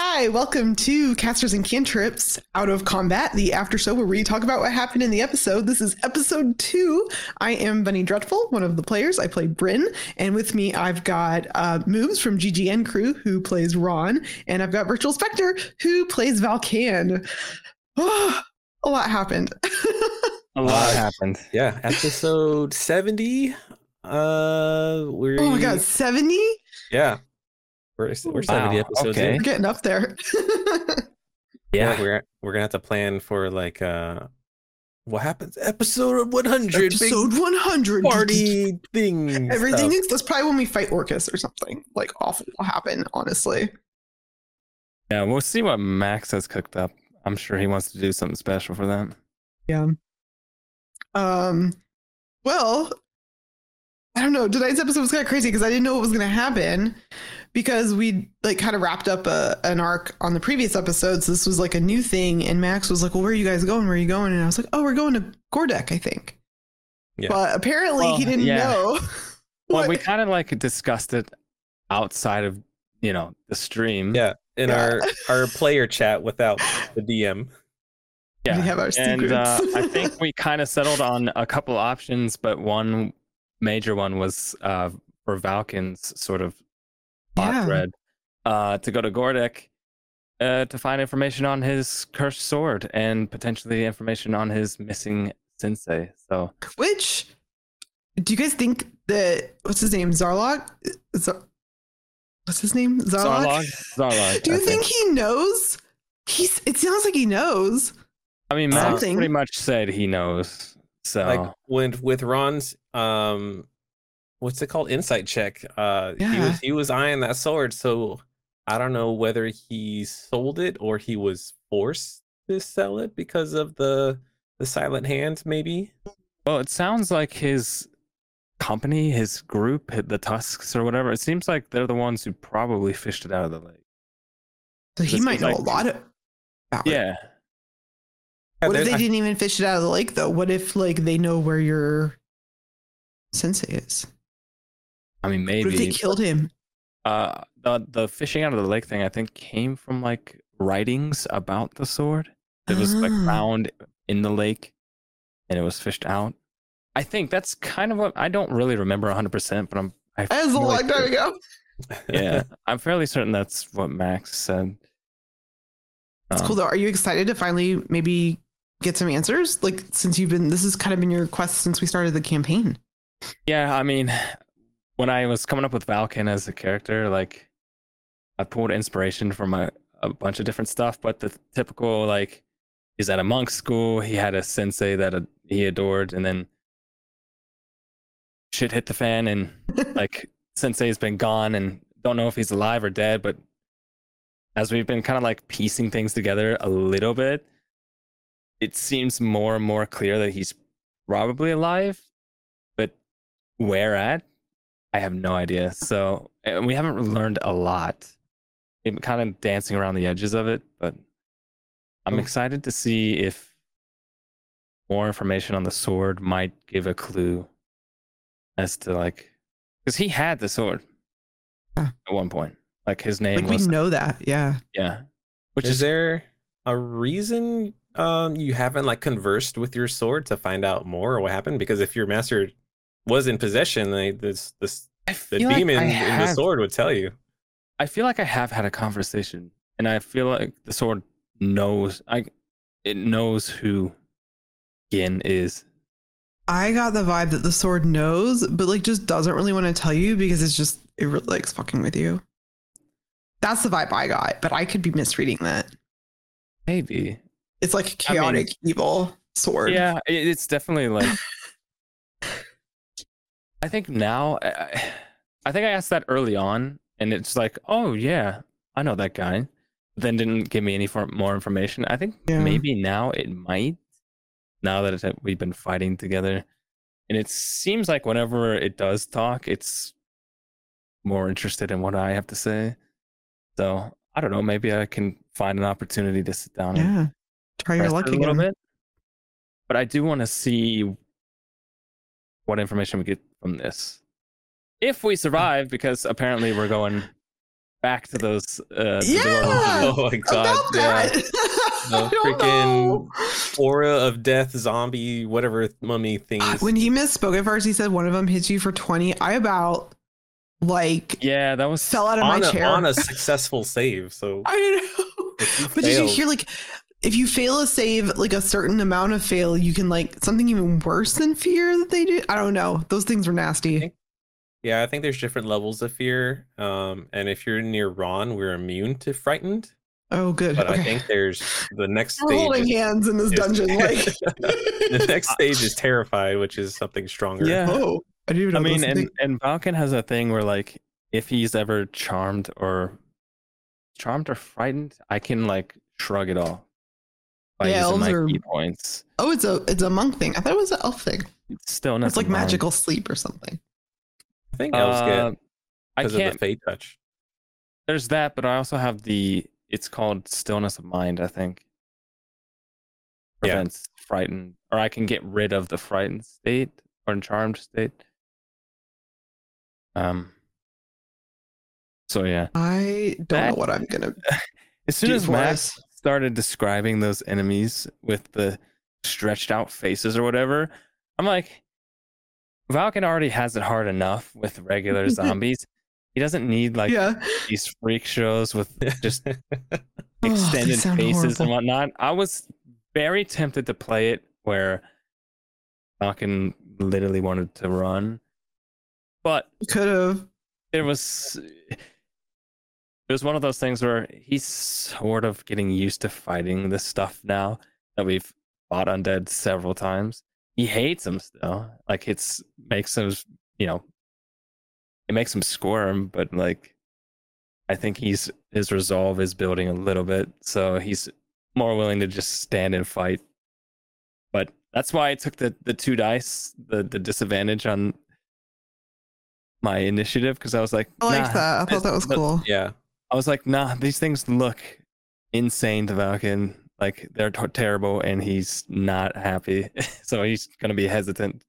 Hi, welcome to Casters and Cantrips Out of Combat, the after show where we talk about what happened in the episode. This is episode two. I am Bunny Dreadful, one of the players. I play Bryn, and with me I've got uh, Moves from GGN Crew, who plays Ron, and I've got Virtual Spectre, who plays Valkan. Oh, a lot happened. a lot happened. Yeah, episode seventy. Uh, we're oh my god, seventy! Yeah, we're, we're 70 Wow, episodes okay. in. We're getting up there. Yeah, we're we're gonna have to plan for like uh, what happens episode one hundred Episode one hundred. party thing. Everything stuff. is that's probably when we fight Orcus or something. Like awful will happen, honestly. Yeah, we'll see what Max has cooked up. I'm sure he wants to do something special for that. Yeah. Um well, I don't know. Tonight's episode was kind of crazy because I didn't know what was gonna happen because we like kind of wrapped up a, an arc on the previous episodes. This was like a new thing, and Max was like, Well, where are you guys going? Where are you going? And I was like, Oh, we're going to Gordek, I think. Yeah. But apparently Well, he didn't yeah. know. Well, what- we kind of like discussed it outside of you know the stream. Yeah, in Yeah. our our player chat without the DM. yeah. we have our and secrets. uh, I think we kind of settled on a couple options, but one major one was uh, for Valken's sort of plot Yeah. thread uh, to go to Gordek uh, to find information on his cursed sword and potentially information on his missing sensei. So Which do you guys think that what's his name? Zarlog? Zar- what's his name? Zarlog? Zarlog, Zarlog. Do you I think he knows? He's it sounds like he knows. I mean, Max something? pretty much said he knows. So Like when with Ron's um, what's it called? Insight check. Uh, he was he was eyeing that sword, so I don't know whether he sold it or he was forced to sell it because of the the silent hand, maybe. Well, it sounds like his company, his group, the Tusks or whatever. It seems like they're the ones who probably fished it out of the lake. So he might know like- a lot of about it. Yeah. What if there's- they didn't even fish it out of the lake though? What if like they know where your sensei is? I mean, What if they killed him? Uh, the the fishing out of the lake thing, I think, came from like writings about the sword. It was like Ah. found in the lake, and it was fished out. I think that's kind of what I don't really remember 100, percent but I'm. I was a long time ago. Yeah, I'm fairly certain that's what Max said. It's Um, cool though. Are you excited to finally maybe get some answers? Like since you've been this has kind of been your quest since we started the campaign. Yeah, I mean, when I was coming up with Valken as a character, like I pulled inspiration from a, a bunch of different stuff, but the typical like he's at a monk school, he had a sensei that uh, he adored, and then shit hit the fan, and like sensei's been gone, and don't know if he's alive or dead, but as we've been kind of like piecing things together a little bit, it seems more and more clear that he's probably alive, but where at? I have no idea. So and we haven't learned a lot. We've been kind of dancing around the edges of it, but I'm Oh. excited to see if more information on the sword might give a clue as to like because he had the sword Yeah. at one point. Like his name like we know that. Yeah. yeah. Which is is, there a reason um you haven't like conversed with your sword to find out more or what happened? Because if your master was in possession, they, this this the feel like demon in the sword would tell you. I feel like I have had a conversation, and I feel like the sword knows. I it knows who Gin is. I got the vibe that the sword knows, but like just doesn't really want to tell you because it's just it really likes fucking with you. That's the vibe I got, but I could be misreading that. Maybe. It's like a I mean- chaotic evil sword. Yeah, it's definitely like. I think now, I, I think I asked that early on, and it's like, oh yeah, I know that guy. Then didn't give me any more information. I think Yeah. maybe now it might. Now that it's, uh, we've been fighting together, and it seems like whenever it does talk, it's more interested in what I have to say. So I don't know. Maybe I can find an opportunity to sit down and Yeah. Try your luck a little again. bit. But I do want to see what information we get from this. If we survive, because apparently we're going back to those. Uh, Yeah! Dwarven- Oh my god! About Yeah. that. The freaking know. aura of death, zombie, whatever mummy things. When he misspoke at first, he said one of them hits you for 20. I about like Yeah, that was. fell out of my a, chair. on a successful save, so I know. if you But did you hear like if you fail a save like a certain amount of fail, you can like something even worse than fear that they do? I don't know. Those things were nasty. think- Yeah, I think there's different levels of fear. Um, and if you're near Ron, we're immune to frightened. Oh good. But okay. I think there's the next we're stage. holding is- hands in this is- dungeon like the next stage is terrified, which is something stronger. Yeah. Oh, I didn't even I mean, and things- and Valken has a thing where like if he's ever charmed or charmed or frightened, I can like shrug it off by Yeah, using my are- ki points. Oh, it's a it's a monk thing. I thought it was an elf thing. It's still not. It's like magical sleep or something. I think elves get Uh, I because of can't. the fate touch. There's that, but I also have the. It's called stillness of mind. I think. Yeah. Prevents frightened, or I can get rid of the frightened state or charmed state. Um. So yeah, I don't know what I'm gonna as soon do as Max us. Started describing those enemies with the stretched out faces or whatever, I'm like, Valken already has it hard enough with regular zombies. He doesn't need like yeah. these freak shows with just Oh, extended sound faces and whatnot. I was very tempted to play it where Valken literally wanted to run, but Could have. it was it was one of those things where he's sort of getting used to fighting this stuff now that we've fought undead several times. He hates them still. Like it's makes him you know it makes him squirm, but like I think he's his resolve is building a little bit, so he's more willing to just stand and fight. But that's why I took the the two dice, the the disadvantage on my initiative because I was like, I like that. I thought that was cool. yeah. I was like, nah, these things look insane to Valken. Like they're t- terrible, and he's not happy, so he's gonna be hesitant.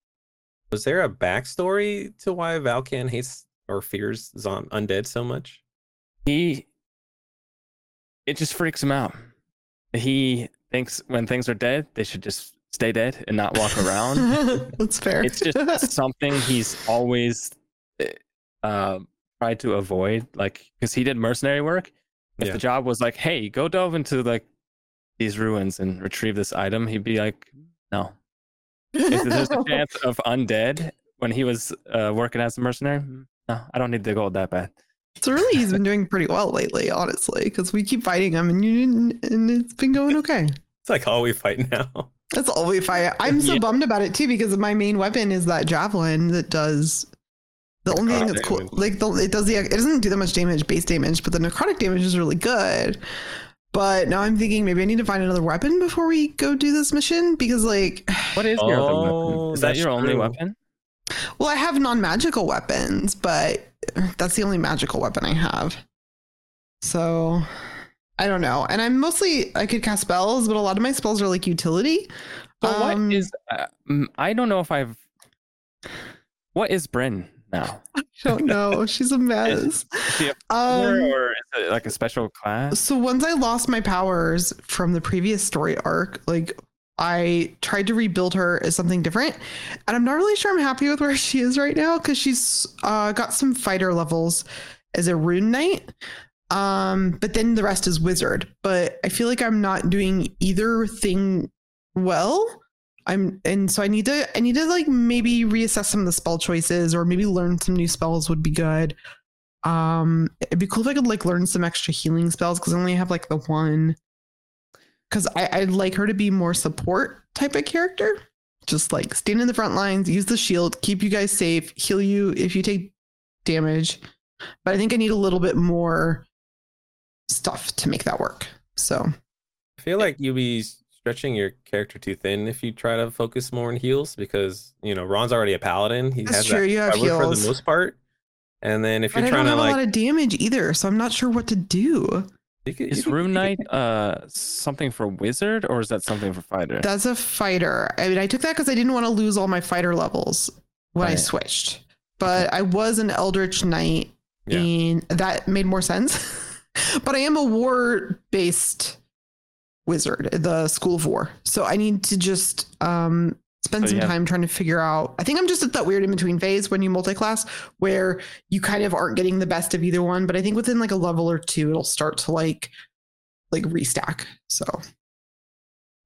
Was there a backstory to why Valkan hates or fears zom- undead so much? He, it just freaks him out. He thinks when things are dead, they should just stay dead and not walk around. That's fair. it's just something he's always uh, tried to avoid like because he did mercenary work if Yeah. the job was like hey go delve into like these ruins and retrieve this item he'd be like no if there's a chance of undead when he was uh, working as a mercenary "Mm, no i don't need the gold that bad So really, he's been doing pretty well lately, honestly, because we keep fighting him, and you didn't, and it's been going okay. It's like all we fight now. That's all we fight. I'm so Yeah. bummed about it too because my main weapon is that javelin that does the only thing that's cool. Like the, it does the it doesn't do that much damage, base damage, but the necrotic damage is really good. But now I'm thinking maybe I need to find another weapon before we go do this mission because like, what is your other Oh, weapon is that that's your only weapon well, I have non-magical weapons, but that's the only magical weapon I have. So I don't know. And I'm mostly I could cast spells, but a lot of my spells are like utility. so Um, what is uh, i don't know if i've what is bryn now I don't know. She's a mess. Is she a Um, or is it like a special class So once I lost my powers from the previous story arc, like I tried to rebuild her as something different, and I'm not really sure I'm happy with where she is right now because she's uh, got some fighter levels as a rune knight, um, but then the rest is wizard. But I feel like I'm not doing either thing well. I'm and so I need to I need to like maybe reassess some of the spell choices or maybe learn some new spells would be good. Um, it'd be cool if I could like learn some extra healing spells because I only have like the one. Because I I'd like her to be more support type of character, just like stand in the front lines, use the shield, keep you guys safe, heal you if you take damage. But I think I need a little bit more stuff to make that work. So I feel like be stretching your character too thin if you try to focus more on heals because you know Ron's already a paladin. He That's has true, that you have covered for the most part. And then if but you're I trying don't to have a lot of damage either, so I'm not sure what to do. you could- you Is could- Rune Knight uh something for wizard or is that something for fighter? That's a fighter. I mean, I took that because I didn't want to lose all my fighter levels when I switched. But I was an Eldritch Knight Yeah. and that made more sense. but I am a war based wizard, the School of War. So I need to just um, spend So some you have- time trying to figure out. I think I'm just at that weird in between phase when you multi-class where you kind of aren't getting the best of either one. But I think within like a level or two, it'll start to like like restack. So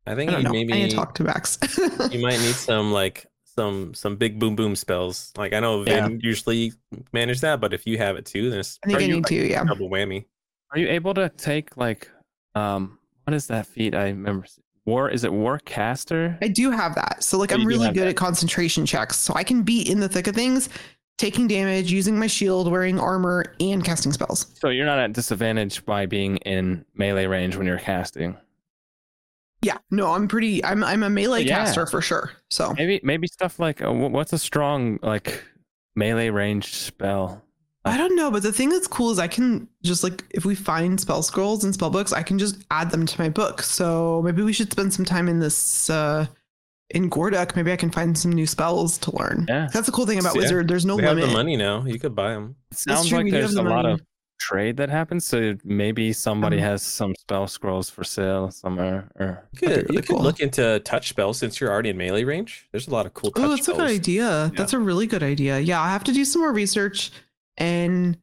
I I think don't you know. I need maybe to talk to Max. you might need some like some some big boom boom spells. Like I know Yeah. Vin usually manage that, but if you have it too, then it's I think Are I you- need to. Yeah. double whammy. Are you able to take like um what is that feat I remember war is it warcaster? I do have that. So like Oh, I'm really good that. at concentration checks. So I can be in the thick of things, taking damage, using my shield, wearing armor, and casting spells. So you're not at disadvantage by being in melee range when you're casting. Yeah. No, I'm pretty I'm I'm a melee Yeah. caster for sure. So Maybe maybe stuff like uh, what's a strong like melee range spell? I don't know, but the thing that's cool is I can just like if we find spell scrolls and spell books, I can just add them to my book. So maybe we should spend some time in this uh in Gorduk. Maybe I can find some new spells to learn. Yeah. That's the cool thing about Yeah. Wizard. There's no we have the money now. You could buy them. It sounds true, like we do have there's the a lot of trade that happens. So maybe somebody Um, has some spell scrolls for sale somewhere. Or You could, That'd you really could cool. look into touch spells since you're already in melee range. There's a lot of cool touch Oh, that's a good idea. That's a really good idea. Yeah, I have to do some more research and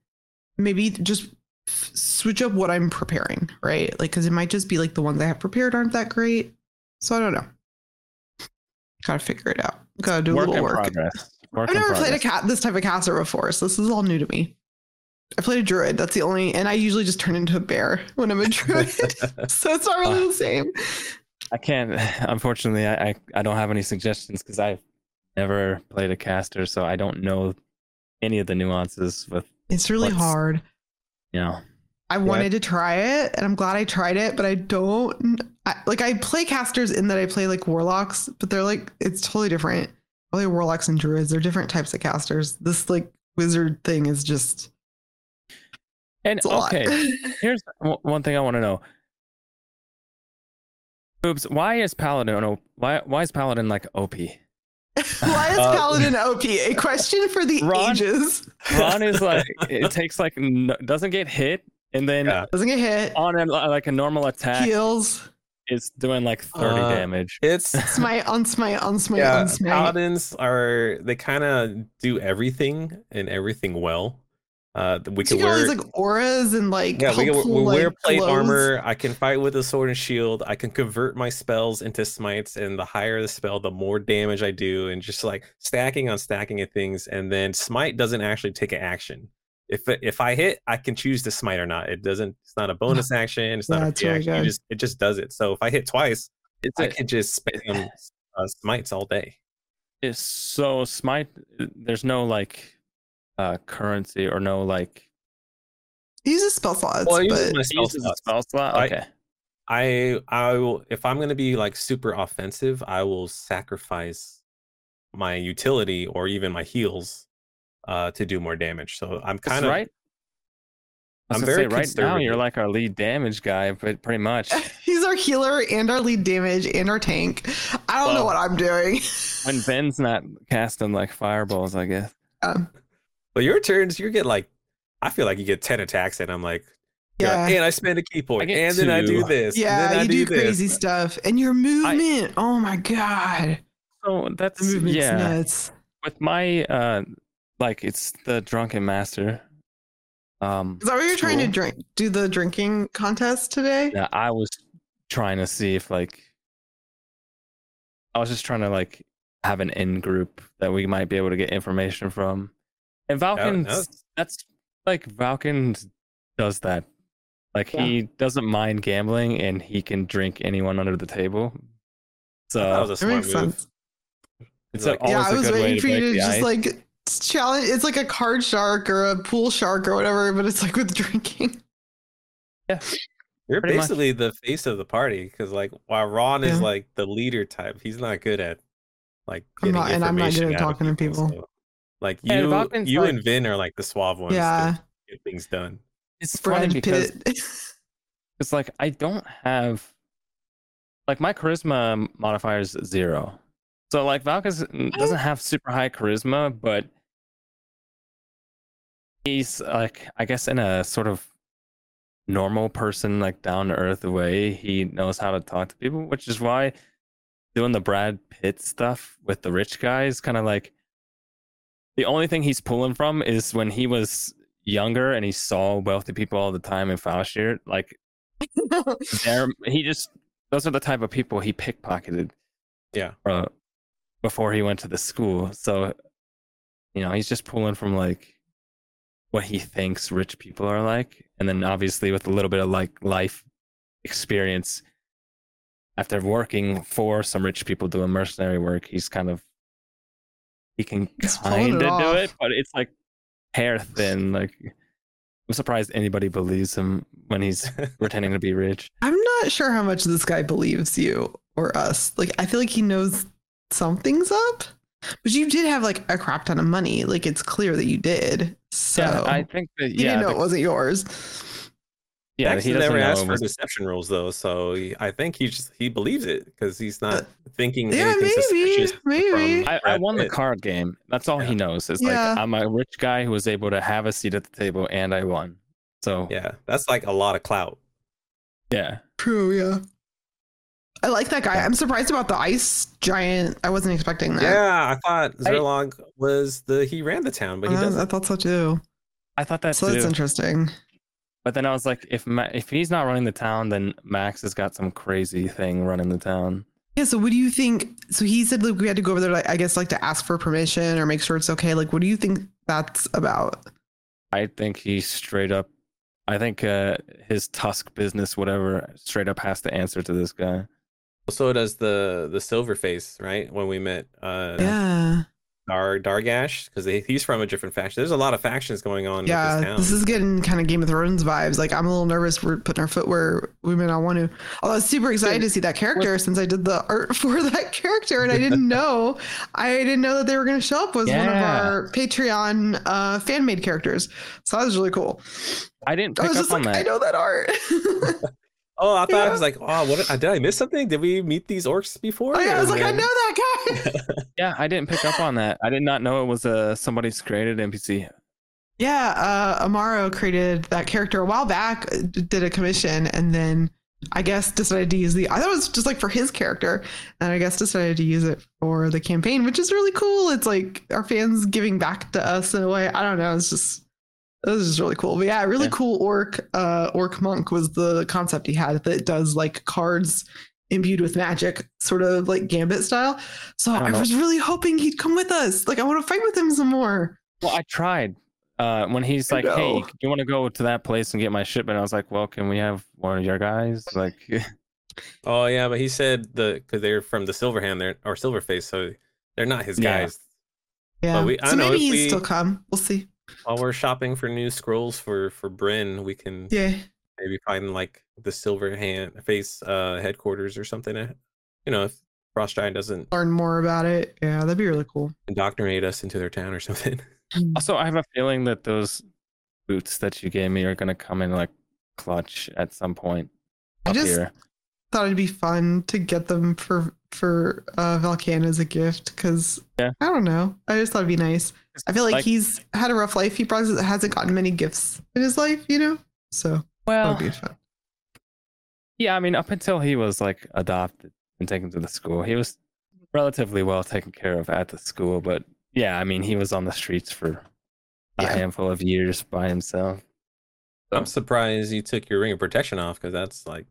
maybe just f- switch up what I'm preparing, right? Like, because it might just be like the ones I have prepared aren't that great. So I don't know. Gotta figure it out. Gotta do a little work. progress. Work I've never played a cat this type of caster before, so this is all new to me. I played a druid. That's the only, and I usually just turn into a bear when I'm a druid, so it's not really the same. I can't. Unfortunately, I I, I don't have any suggestions because I've never played a caster, so I don't know any of the nuances with It's really hard. you know. I wanted to try it, and I'm glad I tried it, but I don't I, like. I play casters in that I play like warlocks, but they're like it's totally different. I play warlocks and druids. They're different types of casters. This like wizard thing is just And it's a lot. okay, here's one thing I want to know. Oops, why is Paladin O- why why is Paladin like OP? Why is Uh, Paladin OP? A question for the Ron- ages. Ron is like it takes like n- doesn't get hit and then Yeah. Doesn't get hit. on a, like a normal attack Heals. is doing like 30 Uh, damage. It's Smite on smite on smite yeah. on smite. Paladins are they kind of do everything and everything well. Uh, we So can you all wear these like auras and like yeah, we, can, helpful, we wear plate glows. armor. I can fight with a sword and shield. I can convert my spells into smites, and the higher the spell, the more damage I do, and just like stacking on stacking of things. And then smite doesn't actually take an action. If if I hit, I can choose to smite or not. It doesn't. It's not a bonus action. It's not Yeah, a it's free really action. Just it just does it. So if I hit twice, It's I a, can just spam uh, smites all day. it's so smite there's no like uh currency or no like He uses spell slots, Well, I use but my He spell uses a spell slot. Okay. I I will if I'm gonna be like super offensive, I will sacrifice my utility or even my heals uh to do more damage. So I'm That's kind of right. I was I'm gonna very say, right now you're like our lead damage guy, but pretty much he's our healer and our lead damage and our tank. I don't know what I'm doing. when Ben's not casting like fireballs, I guess. Um, but your turns, you get like I feel like you get 10 attacks and I'm like you're like, yeah. and I spend a ki point, get and then I do two. this, and Yeah, then I you do, this. crazy stuff. And your movement. oh my god. So that's The movement's yeah. nuts. With my uh, like it's the drunken master. Um, Is that what you're trying to drink? Do the drinking contest today? Yeah, I was trying to see if like I was just trying to like have an in group that we might be able to get information from. And Valken, that's- that's like Valken does that. Like Yeah. he doesn't mind gambling and he can drink anyone under the table. So that was a That smart makes move. sense. it's like- always yeah, I was waiting for you to just ice. like challenge. It's like a card shark or a pool shark or whatever, but it's like with drinking. Yeah. You're Pretty much. basically the face of the party because like while Ron is like the leader type, he's not good at like I'm not- and I'm not good at out of talking to people. so, Like you, Valken's you like- and Vin are like the suave ones. Yeah. to get things done. it's funny Brad because Pitt. it's like I don't have like my charisma modifier is zero. So like Valkis mm, doesn't have super high charisma, but he's like I guess in a sort of normal person, like down to earth way, he knows how to talk to people, which is why doing the Brad Pitt stuff with the rich guys kind of like the only thing he's pulling from is when he was younger and he saw wealthy people all the time in Fallshirt, like there he just those are the type of people he pickpocketed. Yeah. Uh, before he went to the school. So you know, he's just pulling from like what he thinks rich people are like. And then obviously with a little bit of like life experience after working for some rich people doing mercenary work, he's kind of he can kind of do it, but it's like hair thin. Like I'm surprised anybody believes him when he's pretending to be rich. I'm not sure how much this guy believes you or us. Like I feel like he knows something's up. But you did have like a crap ton of money. Like it's clear that you did. So yeah, I think that he yeah, didn't know the- it wasn't yours. Yeah, Max he never asked for deception rules though, so he, I think he just he believes it because he's not Uh, thinking yeah, anything maybe, suspicious. maybe. from I, I won the card game. That's all he knows. Is Yeah. like I'm a rich guy who was able to have a seat at the table and I won. So yeah, Yeah, that's like a lot of clout. Yeah. True, yeah. I like that guy. I'm surprised about the ice giant. I wasn't expecting that. Yeah, I thought Zerlog was the he ran the town, but he Uh, doesn't. I thought so too. I thought that So too. that's interesting. But then I was like, if Ma- if he's not running the town, then Max has got some crazy thing running the town. Yeah. So what do you think? So he said like we had to go over there, like, I guess, like to ask for permission or make sure it's okay. Like, what do you think that's about? I think he straight up. I think uh, his Tusk business, whatever, straight up has to answer to this guy. So does the the silver face, right? When we met uh Yeah. Dar Dargash, because he's from a different faction. There's a lot of factions going on. with this, Yeah. town. This is getting kind of Game of Thrones vibes. Like I'm a little nervous. We're putting our foot where we may not want to. Although I was super excited to see that character since I did the art for that character and I didn't know. I didn't know that they were going to show up as one of our Patreon uh, fan made characters. So that was really cool. I didn't I pick was up just on like, that. I know that art. Oh, I thought I was like, oh, what did I miss something? Did we meet these orcs before? Oh, yeah, I was like, I know that guy. Yeah, I didn't pick up on that. I did not know it was a somebody's created NPC. Yeah, uh, Amaro created that character a while back, uh, did a commission, and then I guess decided to use the. I thought it was just like for his character, and I guess decided to use it for the campaign, which is really cool. It's like our fans giving back to us in a way. I don't know. It's just. this is really cool. But yeah, really Yeah. cool orc. Uh, orc monk was the concept he had that does like cards imbued with magic, sort of like gambit style. So I I, was really hoping he'd come with us. Like I want to fight with him some more. Well, I tried. Uh, when he's like, "Hey, do you want to go to that place and get my shipment?" I was like, "Well, can we have one of your guys?" Like, Oh yeah, but he said the because they're from the Silverhand, they're or Silverface, so they're not his Yeah. guys. Yeah. we- I so know maybe if he'd we- still come. We'll see. While we're shopping for new scrolls for for Bryn, we can Yeah. Maybe find like the Silver Hand face uh headquarters or something. uh, You know, if Frost Giant doesn't Learn more about it. Yeah, that'd be really cool. indoctrinate us into their town or something. also, I have a feeling that those boots that you gave me are gonna come in like clutch at some point I just here. thought it'd be fun to get them for for uh Valkan as a gift because Yeah. I don't know. I just thought it'd be nice. I feel like, Like- he's had a rough life. He probably hasn't gotten many gifts in his life, you know. So that Well, be fun. yeah, I mean, up until he was like adopted and taken to the school, he was relatively well taken care of at the school. But yeah, I mean, he was on the streets for a Yeah. handful of years by himself. I'm surprised you took your ring of protection off because that's like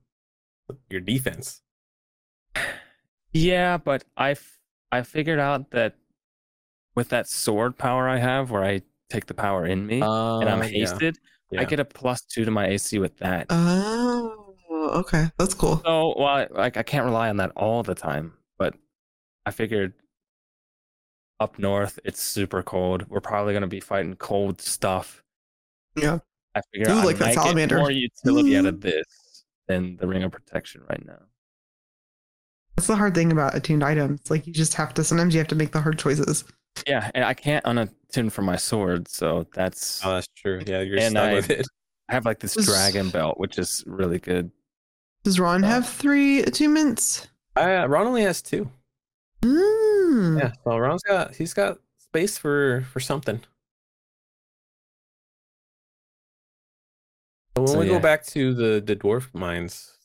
your defense. Yeah, but I f- I figured out that with that sword power I have, where I take the power in me and I'm uh, hasted, yeah, hasted, I get a plus two to my AC with that. Oh, okay, that's cool. so while like I can't rely on that all the time, but I figured up north it's super cold. We're probably gonna be fighting cold stuff. Yeah. I figure Ooh, I like that might get salamander. more utility out of this than the ring of protection right now. That's the hard thing about attuned items. Like you just have to. Sometimes you have to make the hard choices. Yeah, and I can't unattune for my sword, so that's Oh, that's true. Yeah, you're And stuck I- with it. I have like this Was- dragon belt, which is really good. Does Ron have three attunements? Uh, Ron only has two. Mm. Yeah, well, Ron's got he's got space for for something. But when So, we yeah. go back to the the dwarf mines,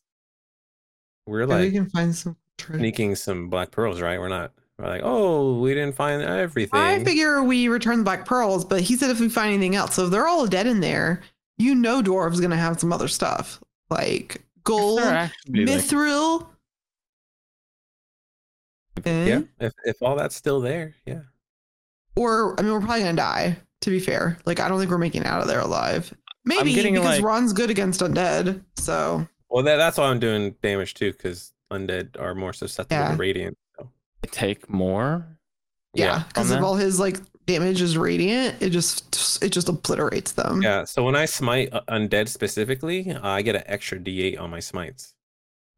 we're like we can find some. treasure. sneaking some black pearls, right? We're not. We're like, oh, we didn't find everything. I figure we return the black pearls, but he said if we find anything else, so if they're all dead in there, you know, dwarves gonna have some other stuff like gold, They're like, mithril. eh? yeah, if if all that's still there, yeah. Or I mean, we're probably gonna die. To be fair, like I don't think we're making it out of there alive. Maybe because like- Ron's good against undead. So Well, that, that's why I'm doing damage too, because undead are more susceptible Yeah. to radiant. So. take more. yeah, because from of all his like damage is radiant, it just it just obliterates them. Yeah. So when I smite uh, undead specifically, uh, I get an extra D8 on my smites.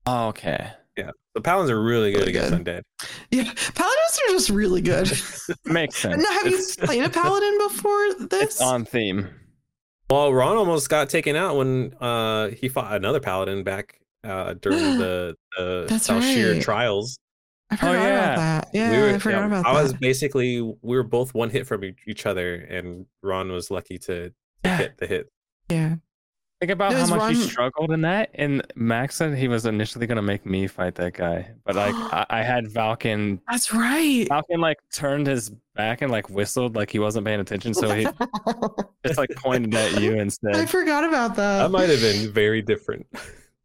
Oh, okay. Yeah. The paladins are really good Really against good. undead. Yeah, paladins are just really good. Makes sense. now, have you played a paladin before this? It's on theme. Well, Ron almost got taken out when uh, he fought another paladin back uh, during the the That's Salshir right. trials. I forgot oh, yeah. about that. Yeah, we were, I forgot yeah, about I that. was basically we were both one hit from each other, and Ron was lucky to, to Yeah. hit the hit. yeah. Think about how was much he struggled in that. And Max said he was initially gonna make me fight that guy, but like I, I had Valken. That's right. Valken like turned his back and like whistled like he wasn't paying attention, so he just like pointed at you instead. I forgot about that. That might have been very different.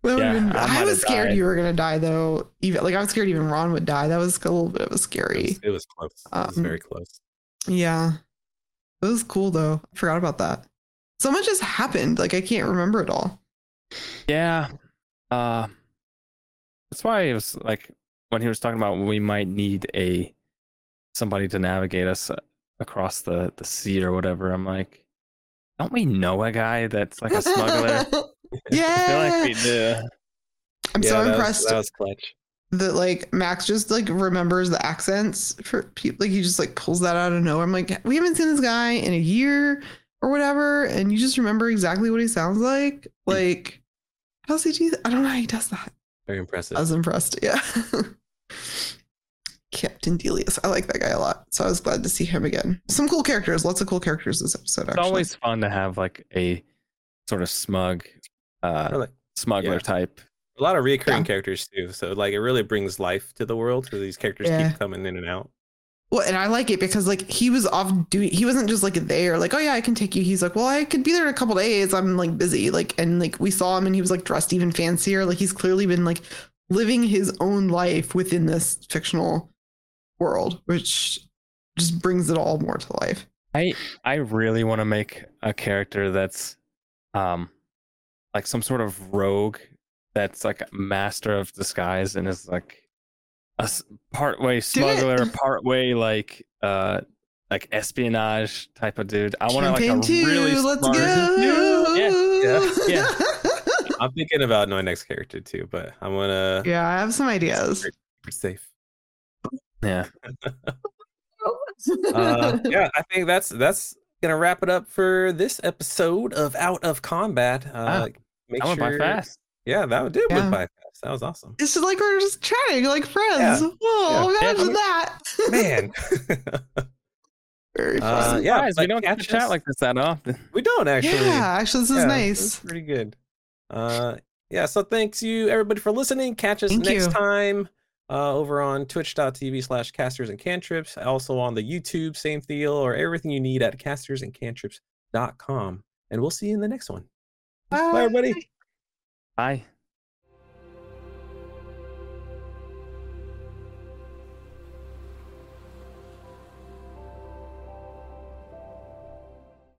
That Yeah, been- I I, was scared died. you were gonna die though. Even like I was scared even Ron would die. That was a little bit of a It scary. was, it was close. It was Um, very close. Yeah. It was cool though. I forgot about that. So much has happened. Like I can't remember it all. Yeah. Uh that's why it was like when he was talking about we might need a somebody to navigate us uh, across the the sea or whatever. I'm like, don't we know a guy that's like a smuggler? yeah. Like. I'm yeah, so impressed Was, that was clutch. that like Max just like remembers the accents for people. Like he just like pulls that out of nowhere. I'm like, we haven't seen this guy in a year or whatever, and you just remember exactly what he sounds like. Like, how's he do that? I don't know how he does that. Very impressive. I was impressed. Yeah. Captain Delius. I like that guy a lot. So I was glad to see him again. Some cool characters. Lots of cool characters this episode. It's Actually. always fun to have like a sort of smug uh Or, like, smuggler Yeah. type. a lot of reoccurring Yeah. characters too. So like it really brings life to the world. So these characters Yeah. keep coming in and out. Well, and I like it because like he was off doing. He wasn't just like there, like oh yeah, I can take you. He's like, well, I could be there in a couple days. I'm like busy, like, and like we saw him and he was like dressed even fancier. Like he's clearly been like living his own life within this fictional world, which just brings it all more to life. I I really want to make a character that's um like some sort of rogue that's like master of disguise and is like a part way smuggler, part way like uh like espionage type of dude. I want to like a two, really let's smart go. Yeah, yeah. I'm thinking about my next character too, but I'm gonna yeah, I have some ideas. keep it safe. Yeah. Uh, yeah, I think that's that's gonna wrap it up for this episode of Out of Combat. Uh, Wow. make I went sure, by fast. Yeah, that would do Yeah. went by fast. That was awesome, It's just like we're just chatting like friends. Yeah. Whoa, Yeah. imagine Yeah. that. man. Very Uh, yeah, Surprised, we don't get to chat like this that often. we don't actually. yeah, actually, this is Yeah, nice. it's pretty good. Uh, yeah. So thanks you everybody for listening. Catch us Thank next you. time uh, over on twitch.tv slash casters and cantrips. Also on the YouTube, same deal, or everything you need at castersandcantrips.com. And we'll see you in the next one. Bye, everybody. Bye.